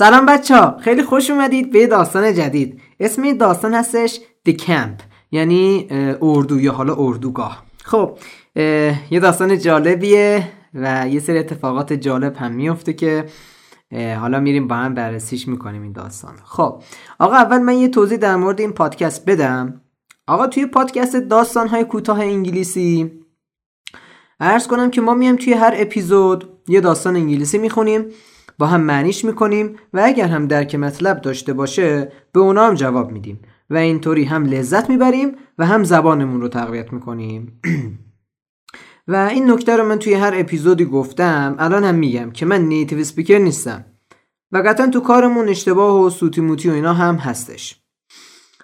سلام بچه ها. خیلی خوش اومدید به داستان جدید. اسم داستان هستش The Camp یعنی اردو یا حالا اردوگاه. خب یه داستان جالبیه و یه سری اتفاقات جالب هم میفته که حالا میریم با هم بررسیش می‌کنیم این داستان خب آقا اول من یه توضیح در مورد این پادکست بدم. آقا توی پادکست داستان های کوتاه انگلیسی ارز کنم که ما میایم توی هر اپیزود یه داستان انگلیسی می‌خونیم. با هم معنیش می‌کنیم و اگر هم درک مطلب داشته باشه به اونا هم جواب میدیم و اینطوری هم لذت می‌بریم و هم زبانمون رو تقویت می‌کنیم. و این نکته رو من توی هر اپیزودی گفتم الان هم میگم که من نیتیو سپیکر نیستم. و قطعا تو کارمون اشتباه و سوتی موتی و اینا هم هستش.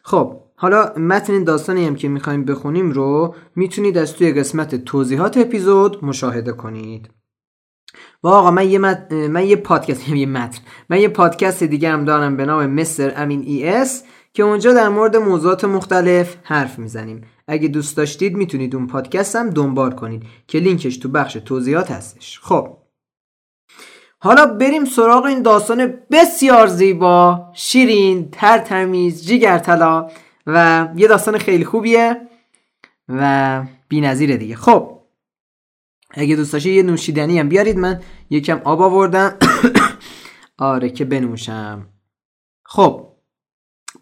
خب حالا متن داستانی هم که می‌خوایم بخونیم رو می‌تونید از توی قسمت توضیحات اپیزود مشاهده کنید. و آقا من یه, مت... من یه پادکست یه متن. من یه پادکست دیگه هم دارم به نام مستر امین ای اس که اونجا در مورد موضوعات مختلف حرف می‌زنیم. اگه دوست داشتید می‌تونید اون پادکست هم دنبال کنید که لینکش تو بخش توضیحات هستش. خب. حالا بریم سراغ این داستان بسیار زیبا شیرین تر تمیز جیگر طلا و یه داستان خیلی خوبیه و نظیره دیگه. خب. اگه دوست داشتید یه نوشیدنی هم بیارید من یکم آب آوردم. آره که بنوشم. خب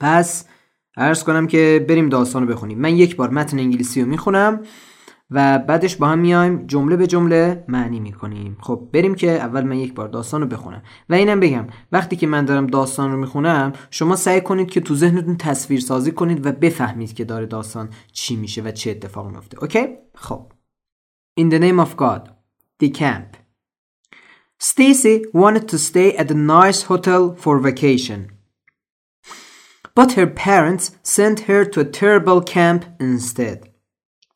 پس عرض کنم که بریم داستان رو بخونیم. من یک بار متن انگلیسی رو می‌خونم و بعدش با هم میایم جمله به جمله معنی می‌کنیم. خب بریم که اول من یک بار داستان رو بخونم. و اینم بگم وقتی که من دارم داستان رو می‌خونم شما سعی کنید که تو ذهنتون تصویر سازی کنید و بفهمید که داره داستان چی میشه و چه اتفاقی میفته اوکی؟ خب. In the name of God The camp Stacy wanted to stay at a nice hotel for vacation but her parents sent her to a terrible camp instead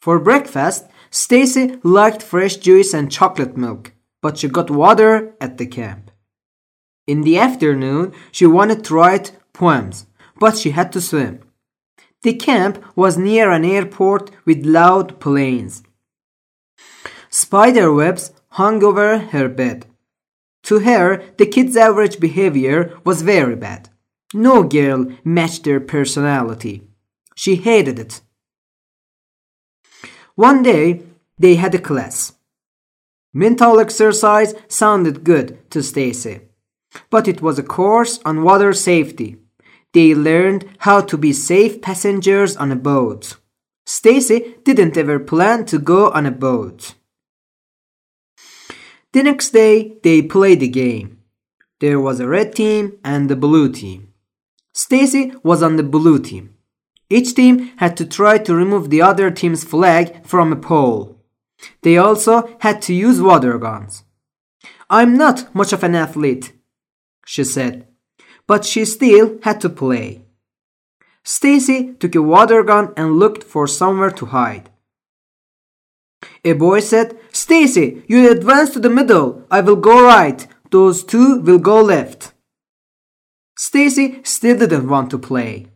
For breakfast, Stacy liked fresh juice and chocolate milk, but she got water at the camp. In the afternoon, she wanted to write poems, but she had to swim. The camp was near an airport with loud planes. Spider webs hung over her bed. To her, the kids' average behavior was very bad. No girl matched their personality. She hated it. One day, they had a class. Mental exercise sounded good to Stacy, but it was a course on water safety. They learned how to be safe passengers on a boat. Stacy didn't ever plan to go on a boat. The next day, they played the game. There was a red team and a blue team. Stacy was on the blue team. Each team had to try to remove the other team's flag from a pole. They also had to use water guns. I'm not much of an athlete, she said, but she still had to play. Stacy took a water gun and looked for somewhere to hide. A boy said, Stacy, you advance to the middle. I will go right. Those two will go left. Stacy still didn't want to play.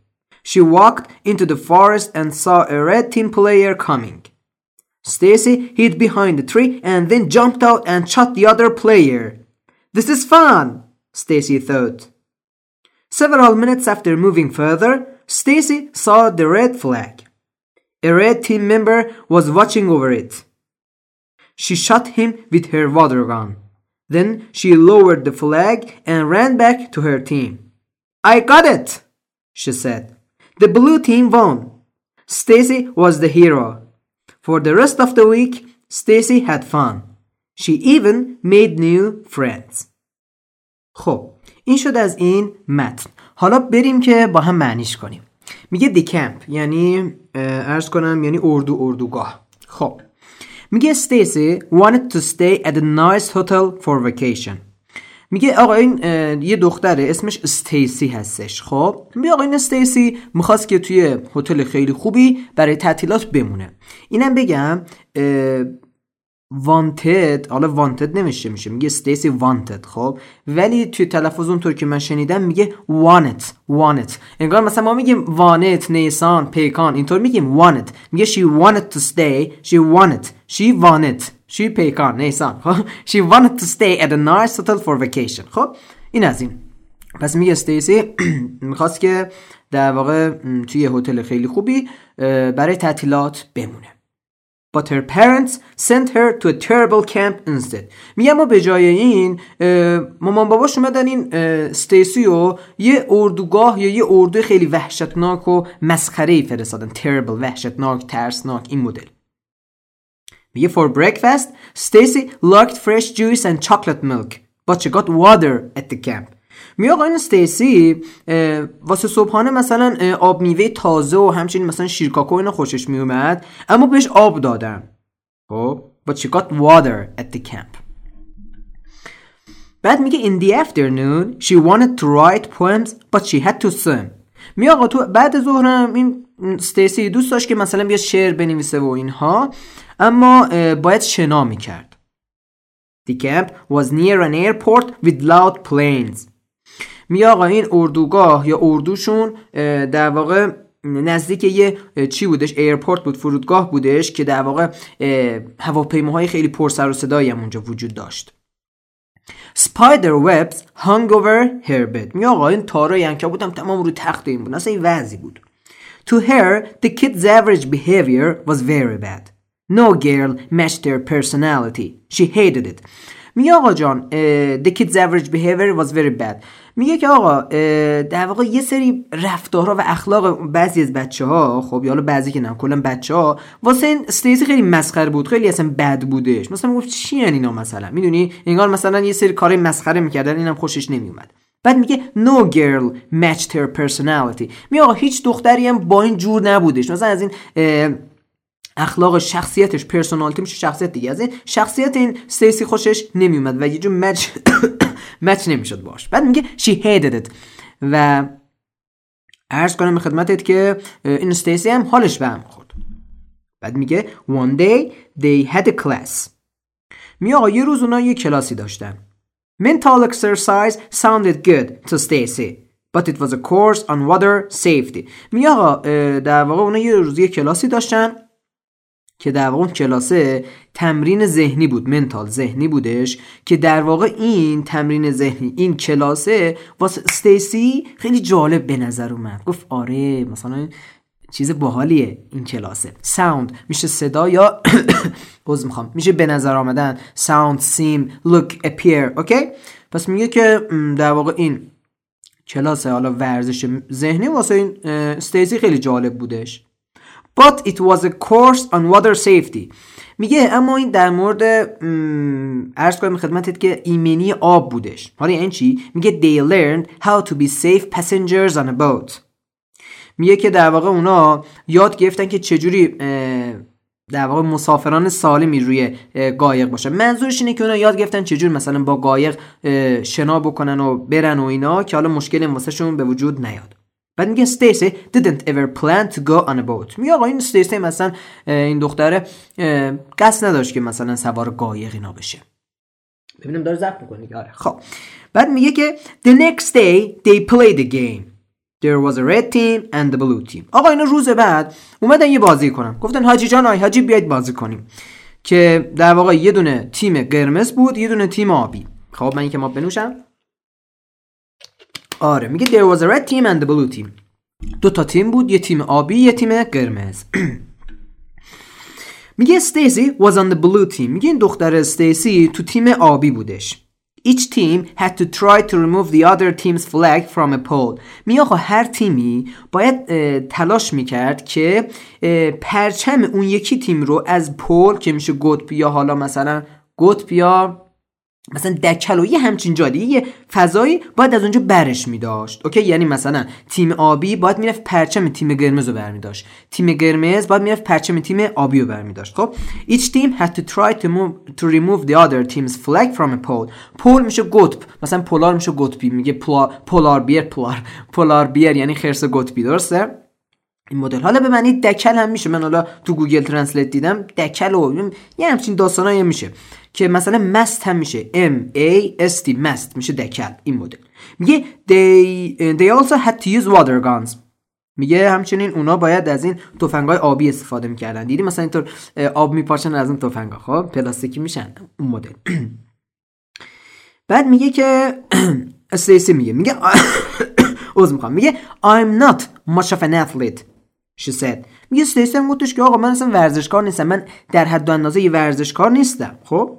She walked into the forest and saw a red team player coming. Stacy hid behind a tree and then jumped out and shot the other player. This is fun, Stacy thought. Several minutes after moving further, Stacy saw the red flag. A red team member was watching over it. She shot him with her water gun. Then she lowered the flag and ran back to her team. I got it, she said. The blue team won. Stacy was the hero. For the rest of the week, Stacy had fun. She even made new friends. خب این شد از این متن حالا بریم که با هم معنیش کنیم میگه دی کمپ یعنی ارز کنم یعنی اردو اردوگاه. خب. میگه Stacy wanted to stay at a nice hotel for vacation. میگه آقا این یه دختره اسمش استیسی هستش. خب. میگه آقا این استیسی می‌خواست که توی هتل خیلی خوبی برای تعطیلات بمونه. اینم بگم وانتد حالا وانتد نمیشه میشه. میگه استیسی وانتد خب؟ ولی توی تلفظ اونطور که من شنیدم میگه وانت وانت انگار مثلا ما میگیم وانت نیسان پیکان اینطور میگیم وانت میگه she wanted to stay she wanted she wanted she پیکان نیسان خب؟ she wanted to stay at a nice hotel for vacation خب؟ این از این. پس میگه استیسی می‌خواست که در واقع توی هتل خیلی خوبی برای تعطیلات بمونه. But her parents sent her to a terrible camp instead. میگه ما به جای این مامان باباش اومدن این استیسی و یه اردوگاه یا یه اردو خیلی وحشتناک و مسخره فرستادن terrible وحشتناک ترسناک این مدل میگه for breakfast Stacy liked fresh juice and chocolate milk but she got water at the camp میگه آقا این استیسی واسه صبحانه مثلا آب میوه تازه و همچنین مثلا شیرکاکو اینا خوشش میومد اما بهش آب دادن. خب but she got water at the camp. بعد میگه in the afternoon she wanted to write poems but she had to swim. میگه آقا تو بعد ظهرم این استیسی دوست داشت که مثلا بیا شعر بنویسه و اینها اما باید شنا می‌کرد. The camp was near an airport with loud planes. میگه آقا این اردوگاه یا اردوشون در واقع نزدیک یه چی بودش؟ airport بود فرودگاه بودش که در واقع هواپیماهای خیلی پر سر و صدایی هم اونجا وجود داشت. Spider hung over her bed میگه آقا این تارای عنکبوتم تمام رو تخت این بود اصلا این وضعی بود. To her the kid's average behavior was very bad. No girl matched their personality. She hated it. می آقا جان The kid's average behavior was very bad. میگه که آقا در واقع یه سری رفتارها و اخلاق بعضی از بچه ها خب حالا بعضی که نه کلا بچه ها واسه این استیزی خیلی مسخره بود خیلی اصلا بد بودش. مثلا می‌گفت چی اینا مثلا؟ می‌دونی؟ انگار مثلا یه سری کار مسخره می‌کردن اینم خوشش نمیومد بعد میگه no girl matched her personality. میگه آقا هیچ دختری هم با این جور نبودش. مثلا از این اخلاق شخصیتش پرسونالیتی میشه شخصیت دیگه. از این شخصیت این استیسی خوشش نمیومد و یه جور مچ مچ نمی‌شد باش. بعد میگه hated it. و عرض کنم خدمتت که این استیسی هم حالش به هم خورد. بعد میگه one day they had a class. می آقا یه روز اونا یه کلاسی داشتن. Mental exercise sounded good to Stacy but it was a course on water safety. می آقا در واقع اونا یه روز یه کلاسی داشتن. که در واقع کلاسه تمرین ذهنی بود mental ذهنی بودش که در واقع این تمرین ذهنی این کلاسه واسه استیسی خیلی جالب به نظر اومد. گفت آره مثلا چیز باحالیه این کلاسه. sound میشه صدا یا پوزش می‌خوام. میشه به نظر آمدن sound seem look appear okay پس میگه که در واقع این کلاس حالا ورزش ذهنی واسه این استیسی خیلی جالب بودش. But it was a course on water safety. میگه اما این در مورد ارز کنم خدمتت که ایمنی آب بودش. حالا این چی؟ میگه they learned how to be safe passengers on a boat. میگه که در واقع اونا یاد گرفتن که چجوری در واقع مسافران سالمی روی قایق باشن. منظورش اینه که اونا یاد گرفتن چجور مثلا با قایق شنا بکنن و برن و اینا که حالا مشکل واسه شون به وجود نیاد. بعد میگه استیسی didn't ever plan to go on a boat. میگه آقا این استیسی مثلا این دختره قصد نداشت که مثلا سوار قایق اینا بشه. ببینم داره ضبط می‌کنه آره خب. بعد میگه که the next day they played the game. There was a red team and the blue team. آقا اینا روز بعد اومدن یه بازی کنن. گفتن حاجی جان آی حاجی بیاید بازی کنیم. که در واقع یه دونه تیم قرمز بود یه دونه تیم آبی. خب من که ما بنوشم. آره میگه there was a red team and the blue team. دو تا تیم بود یه تیم آبی یه تیم قرمز. میگه استیسی was on the blue team. میگه این دختر استیسی تو تیم آبی بودش. Each team had to try to remove the other team's flag from a pole. میگه آقا هر تیمی باید تلاش می‌کرد که پرچم اون یکی تیم رو از پول که میشه قطب یا حالا مثلا قطب یا مثلا دکل و یه همچین جادی یه فضایی باید از اونجا برش میداشت اوکی یعنی مثلا تیم آبی باید می‌رفت پرچم تیم قرمز رو برمیداشت تیم قرمز باید می‌رفت پرچم تیم آبی رو برمیداشت خب each team had to try to move to remove the other team's flag from a pole. پول میشه قطب مثلا پولار میشه قطبی میگه polar bear polar polar bear یعنی خرس قطبی درسته؟ این مدل. حالا به معنی دکل هم میشه. من حالا تو Google Translate دیدم دکل و یه همچین داستانایی میشه. که مثلا mast هم میشه. M A S T mast میشه دکل. این مدل. میگه they, they also had to use water guns. میگه همچنین اونا باید از این های آبی استفاده می‌کردن. دیدی مثلا اینطور آب میپاشن از این ها خب پلاستیکی میشن. اون مدل. بعد میگه که استیسی میگه. میگه اوز می‌خوام. میگه I'm not much of an athlete she said. میگه استیسی هم گفتش که آقا من اصلا ورزشکار نیستم من در حد و اندازه یه ورزشکار نیستم. خب؟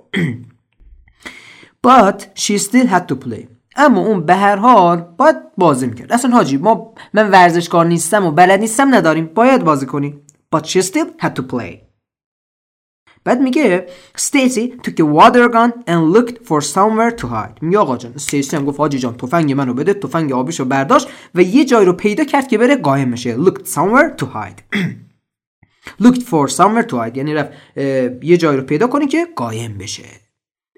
But she still had to play. اما اون به هر حال باید بازی می‌کرد. اصلا حاجی ما من ورزشکار نیستم و بلد نیستم نداریم. باید بازی کنی. But she still had to play. بعد میگه استیسی took a water gun and looked for somewhere to hide. میگه آقا جان استیسی هم گفت حاجی جان تفنگ منو بده تفنگ آبیشو برداشت و یه جای رو پیدا کرد که بره قایم بشه. Looked somewhere to hide. looked for somewhere to hide. یعنی رفت یه جای رو پیدا کنی که قایم بشه.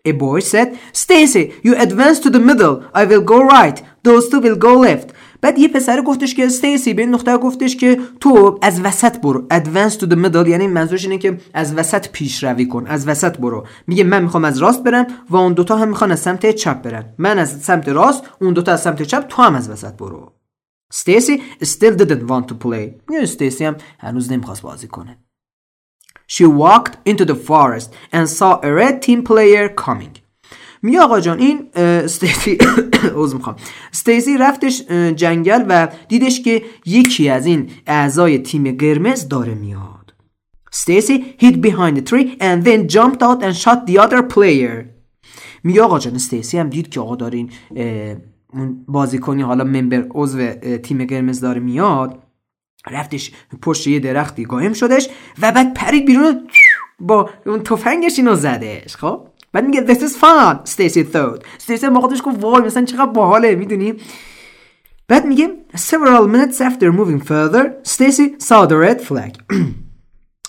A boy said, Stacy, you advance to the middle. I will go right. Those two will go left. بعد یه پسر گفتش که استیسی به این دختر گفتش که تو از وسط برو. Advance to the middle. یعنی منظورش اینه که از وسط پیشروی کن. از وسط برو. میگه من می‌خوام از راست برم و اون دوتا هم می‌خوان از سمت چپ برن. من از سمت راست اون دوتا از سمت چپ تو هم از وسط برو. Stacy still didn't want to play. استیسی هم هنوز نمی‌خواست بازی کنه. She walked into the forest and saw a red team player coming. میگه آقا جان این استیسی پوزش می‌خوام. استیسی رفتش جنگل و دیدش که یکی از این اعضای تیم قرمز داره میاد. Stacy hid behind the tree and then jumped out and shot the other player. میگه آقا جان استیسی هم دید که آقا داره این بازیکنی حالا ممبر عضو تیم قرمز داره میاد رفتش پشت یه درختی قایم شدش و بعد پرید بیرون با اون تفنگش اینو زدش خب؟ بعد میگه this is fun Stacy thought. استیسی خودش گفت وای مثلا چقدر باحاله می‌دونی؟ بعد میگه several minutes after moving further Stacy saw the red flag.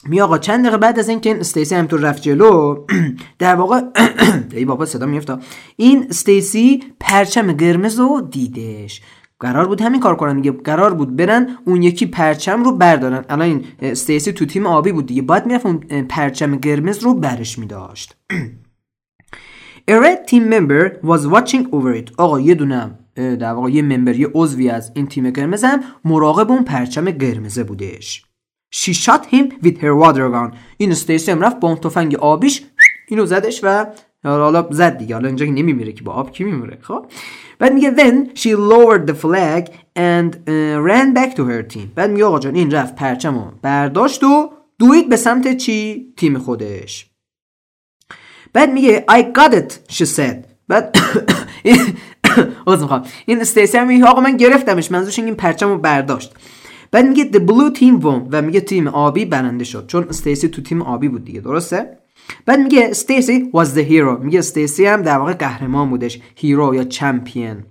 می آقا چند دقیقه بعد از اینکه استیسی هم تو رفت جلو در واقع ای بابا صدا میفته این استیسی پرچم قرمز رو دیدش. قرار بود همین کار کنن دیگه. قرار بود برن اون یکی پرچم رو بردارن. الان این استیسی تو تیم آبی بود دیگه. باید می‌رفت اون پرچم قرمز رو برش میداشت. A red team member was watching over it. آقا یه دونم در واقع یه ممبر یه عضوی از این تیم قرمز هم مراقب اون پرچم قرمزه بودش. She shot him with her water gun. این استیسی هم رفت با اون تفنگ آبیش اینو زدش و حالا زد دیگه. حالا اینجا نمیمیره که با آب کی میمیره خب؟ بعد میگه then she lowered the flag and uh, ran back to her team. بعد میگه آقا جان این رفت پرچمو برداشت و دوید به سمت چی؟ تیم خودش. بعد میگه I got it she said. بعد این استیسی هم میگه آقا من گرفتمش منظورش این پرچمو برداشت. بعد میگه the blue team won و میگه تیم آبی برنده شد چون استیسی تو تیم آبی بود دیگه درسته؟ بعد میگه Stacy was the hero میگه استیسی هم در واقع قهرمان بودش hero یا champion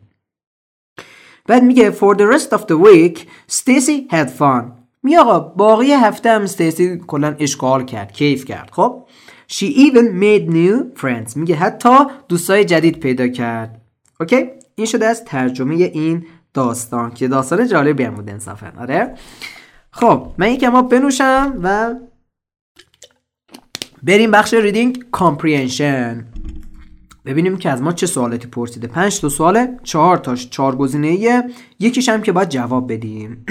بعد میگه for the rest of the week Stacy had fun. میگه آقا باقی هفته هم استیسی کلا عشق و حال کرد کیف کرد خب؟ She even made new friends میگه حتی دوستای جدید پیدا کرد. okay؟ این شده از ترجمه این داستان که داستان جالبی هم بود انصافا آره؟ خب من یکم آب بنوشم و بریم بخش reading comprehension. ببینیم که از ما چه سوالاتی پرسیده. پنج تا سواله چهار تاش چهار گزینه یکیش هم که باید جواب بدیم.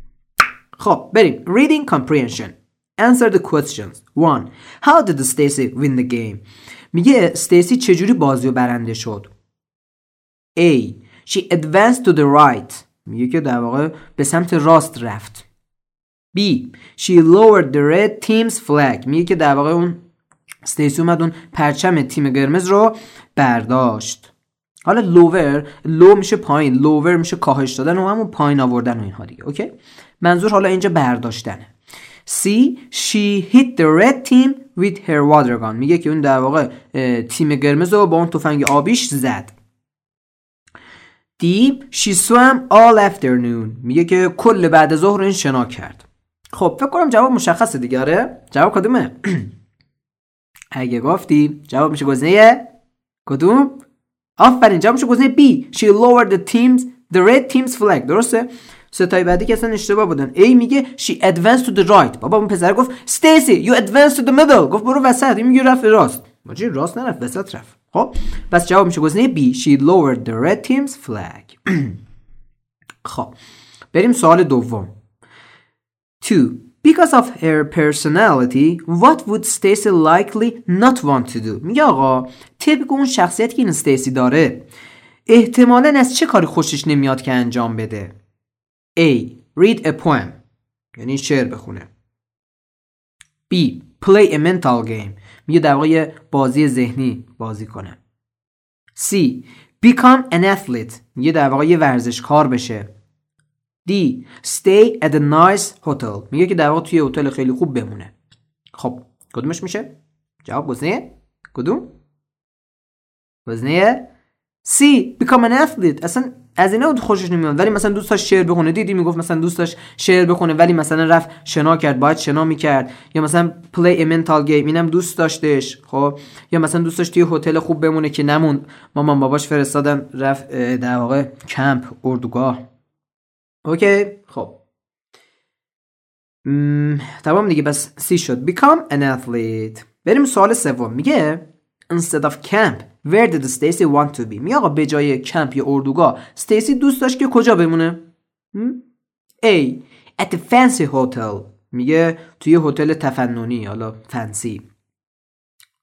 خب بریم. Reading comprehension. Answer the questions. 1 how did Stacy win the game? میگه استیسی چجوری بازی رو برنده شد؟ A. she advanced to the right. میگه که در واقع به سمت راست رفت. B. She lowered the red team's flag. میگه که در واقع اون استیسی اومد اون پرچم تیم قرمز رو برداشت. حالا lower low میشه پایین lower میشه کاهش دادن و همون پایین آوردن و اینها دیگه okay؟ منظور حالا اینجا برداشتنه. C. She hit the red team with her water gun. میگه که اون در واقع تیم قرمز رو با اون تفنگ آبیش زد. D she swam all afternoon میگه که کل بعد ظهر این شنا کرد. خب فکر کنم جواب مشخصه دیگه آره؟ جواب کدومه؟ اگه گفتی جواب میشه گزینه کدوم؟ آفرین جواب میشه گزینه B she lowered the teams the red team's flag. درسته؟ ستای بعدی که اصلا اشتباه بودن. A میگه she advanced to the right. بابا اون پسر گفت Stacy you advanced to the middle. گفت برو وسط. این میگه رفت راست. ماجی راست نرفت وسط رفت. خب پس جواب میشه گزینه B. She lowered the red team's flag. خب بریم سوال دوم. 2 Because of her personality, what would Stacy likely not want to do? میگه آقا طبق اون شخصیتی که این استیسی داره احتمالا از چه کاری خوشش نمیاد که انجام بده؟ A. Read a poem. یعنی شعر بخونه. B. Play a mental game. میگه در واقع بازی ذهنی بازی کنه C. Become an athlete میگه در واقع یه ورزشکار بشه D. Stay at a nice hotel میگه که در واقع توی هتل خیلی خوب بمونه خب کدومش میشه؟ جواب گزینه کدوم؟ گزینه C. Become an athlete اصلا از اینا خوشش نمیاد. ولی مثلا دوست داشت شعر بخونه. دیدی می‌گفت مثلا دوست داشت شعر بخونه ولی مثلا رفت شنا کرد باید شنا می‌کرد. یا مثلا a mental game اینم دوست داشتش خب. یا مثلا دوست داشت توی هتل خوب بمونه که نمون مامان باباش فرستادن رفت در واقع کمپ اردوگاه. اوکی خب. تمام دیگه بس سی شد. Become an athlete. بریم سوال سوم. میگه instead of camp where did Stacy want to be? می آقا به جای کمپ یا اردوگاه استیسی دوست داشت که کجا بمونه؟ A at the fancy hotel. میگه توی هتل تفننی حالا فنسی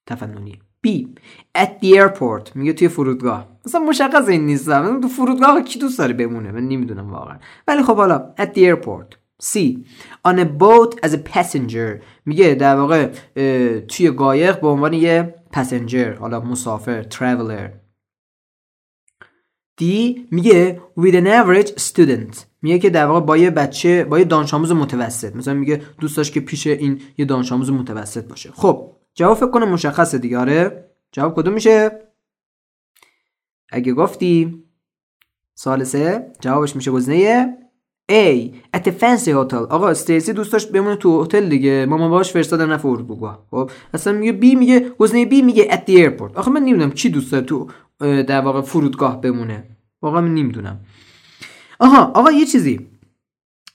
تفننی. B at the airport. میگه توی فرودگاه. مثلا مشخص این نیستم تو فرودگاه کی دوست داره بمونه؟ من نمی‌دونم واقعا. ولی خب حالا at the airport. C on a boat as a passenger. میگه در واقع توی قایق به عنوان یه پسنجر حالا مسافر traveler. دی میگه with an average student. میگه که در واقع با یه بچه با یه دانش آموز متوسط. مثلا میگه دوست داشت که پیش این یه دانش آموز متوسط باشه. خب جواب فکر کنم مشخصه دیگه. آره. جواب کدوم میشه؟ اگه گفتی. سوال سه. جوابش میشه گزینه At the fancy hotel آقا استیسی دوست داشت بمونه تو هتل دیگه. مامان باباش فرستادن رفت اردوگاه خب اصلا میگه B میگه گزینه B میگه at the airport. آخه من نمی‌دونم کی دوست داره تو در واقع فرودگاه بمونه. واقعا من نمی‌دونم. آها آقا یه چیزی.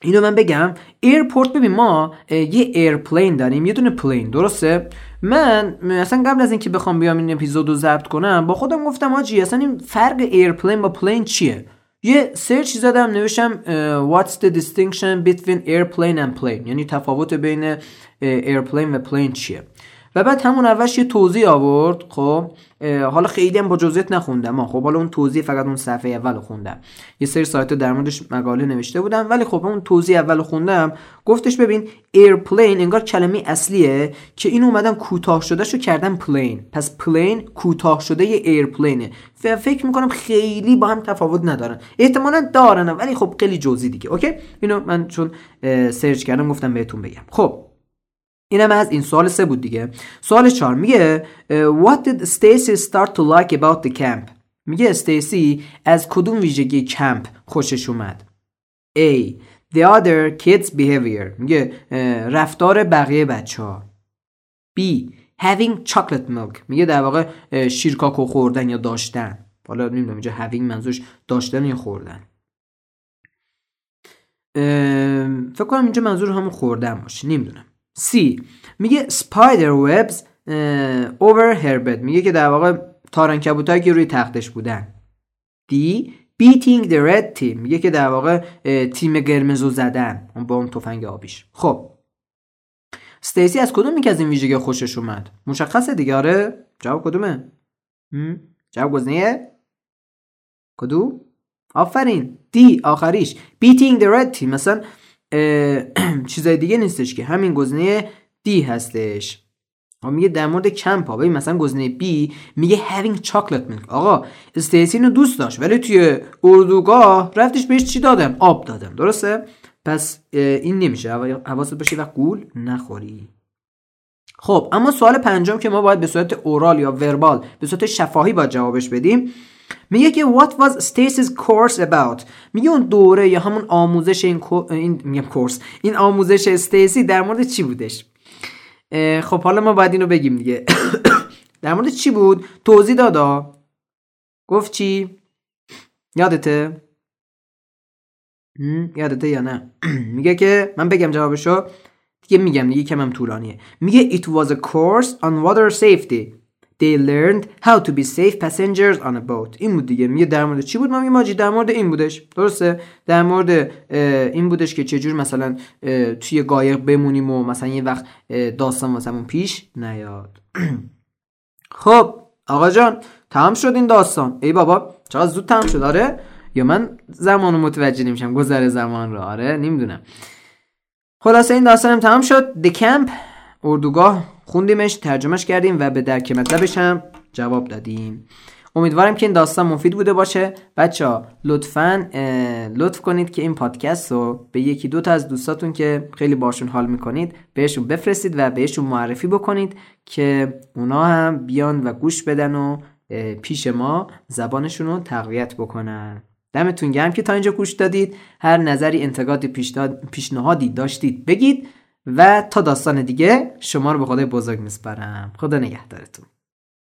اینو من بگم. airport ببین ما یه airplane داریم یه دونه plane درسته؟ من اصلا قبل از اینکه بخوام بیام این اپیزودو ضبط کنم با خودم گفتم حاجی اصلا این فرق airplane با plane چیه؟ یه سرچ زدم نوشتم what's the distinction between airplane and plane یعنی تفاوت بین airplane و plane چیه و بعد همون اولش یه توضیح آورد خب حالا خیلی هم با جزئیات نخوندم خب حالا اون توضیح فقط اون صفحه اول خوندم. یه سری سایت در موردش مقاله نوشته بودن ولی خب اون توضیح اول خوندم گفتش ببین airplane انگار کلمه اصلیه که این اومدن کوتاه شده شو کردن plane پس plane کوتاه شده airplane ه فکر می‌کنم خیلی با هم تفاوت ندارن. احتمالا دارن ولی خب خیلی جزئی دیگه. okay؟ اینو من چون سرچ کردم گفتم بهتون بگم. خب اینم از این سوال سه بود دیگه. سوال چهار میگه What did Stacy start to like about the camp? میگه استیسی از کدوم ویژگی کمپ خوشش اومد؟ A. The other kids behavior. میگه رفتار بقیه بچه ها B. Having chocolate milk. میگه در واقع شیرکاکو خوردن یا داشتن. حالا نمی‌دونم اینجا having منظورش داشتن یا خوردن. فکر کنم اینجا منظور همون خوردن باشه. نمی‌دونم. C. میگه spider webs over her bed میگه که در واقع تارنکبوتایی که روی تختش بودن. D. beating the red team. میگه که در واقع تیم قرمزو زدن. با اون تفنگ آبیش. خب. استیسی از کدوم که از این ویژگی خوشش اومد؟ مشخصه دیگه آره. جواب کدومه؟ جواب گزینه؟ کدوم آفرین. دی آخریش. beating the red team. مثلا چیزای دیگه نیستش که. همین گزینه دی هستش. میگه در مورد کمپ ها. مثلا گزینه بی میگه having chocolate milk. آقا استیسی رو دوست داشت ولی توی اردوگاه رفتش بهش چی دادن آب دادن درسته؟ پس این نمیشه. حواست باشه وقت گول نخوری. خب اما سوال پنجم که ما باید به صورت اورال یا وربال به صورت شفاهی باید جوابش بدیم. میگه که what was Stacy's course about? میگه اون دوره یا همون آموزش این, این میگم کورس این آموزش استیسی در مورد چی بودش؟ خب حالا ما باید اینو بگیم دیگه. در مورد چی بود؟ توضیح دادا. گفت چی؟ یادته؟ یادته یا نه؟ میگه که من بگم جوابشو. دیگه میگم دیگه کمم طولانیه. میگه it was a course on water safety. They learned how to be safe passengers on a boat. این بود دیگه. میگه در مورد چی بود؟ ما ماجی در مورد این بودش. درسته؟ در مورد این بودش که چجور مثلا توی قایق بمونیم و مثلا یه وقت داستان واسمون پیش نیاد. خب آقا جان تمام شد این داستان. ای بابا چقدر زود تمام شد؟ آره؟ یا من زمان متوجه نمیشم. گذر زمان رو. آره؟ نمی‌دونم. خلاصه این داستانم تمام شد. The Camp اردوگاه. خوندیمش ترجمهش کردیم و به درک مطلبش هم جواب دادیم. امیدوارم که این داستان مفید بوده باشه. بچه ها لطفا لطف کنید که این پادکست رو به یکی دو تا از دوستاتون که خیلی باشون حال می‌کنید بهشون بفرستید و بهشون معرفی بکنید که اونا هم بیان و گوش بدن و پیش ما زبانشون رو تقویت بکنن. دمتون گرم که تا اینجا گوش دادید. هر نظری انتقاد پیشنهادی داشتید بگید. و تا داستان دیگه شما رو به خدای بزرگ میسپارم. خدا نگهدارتون.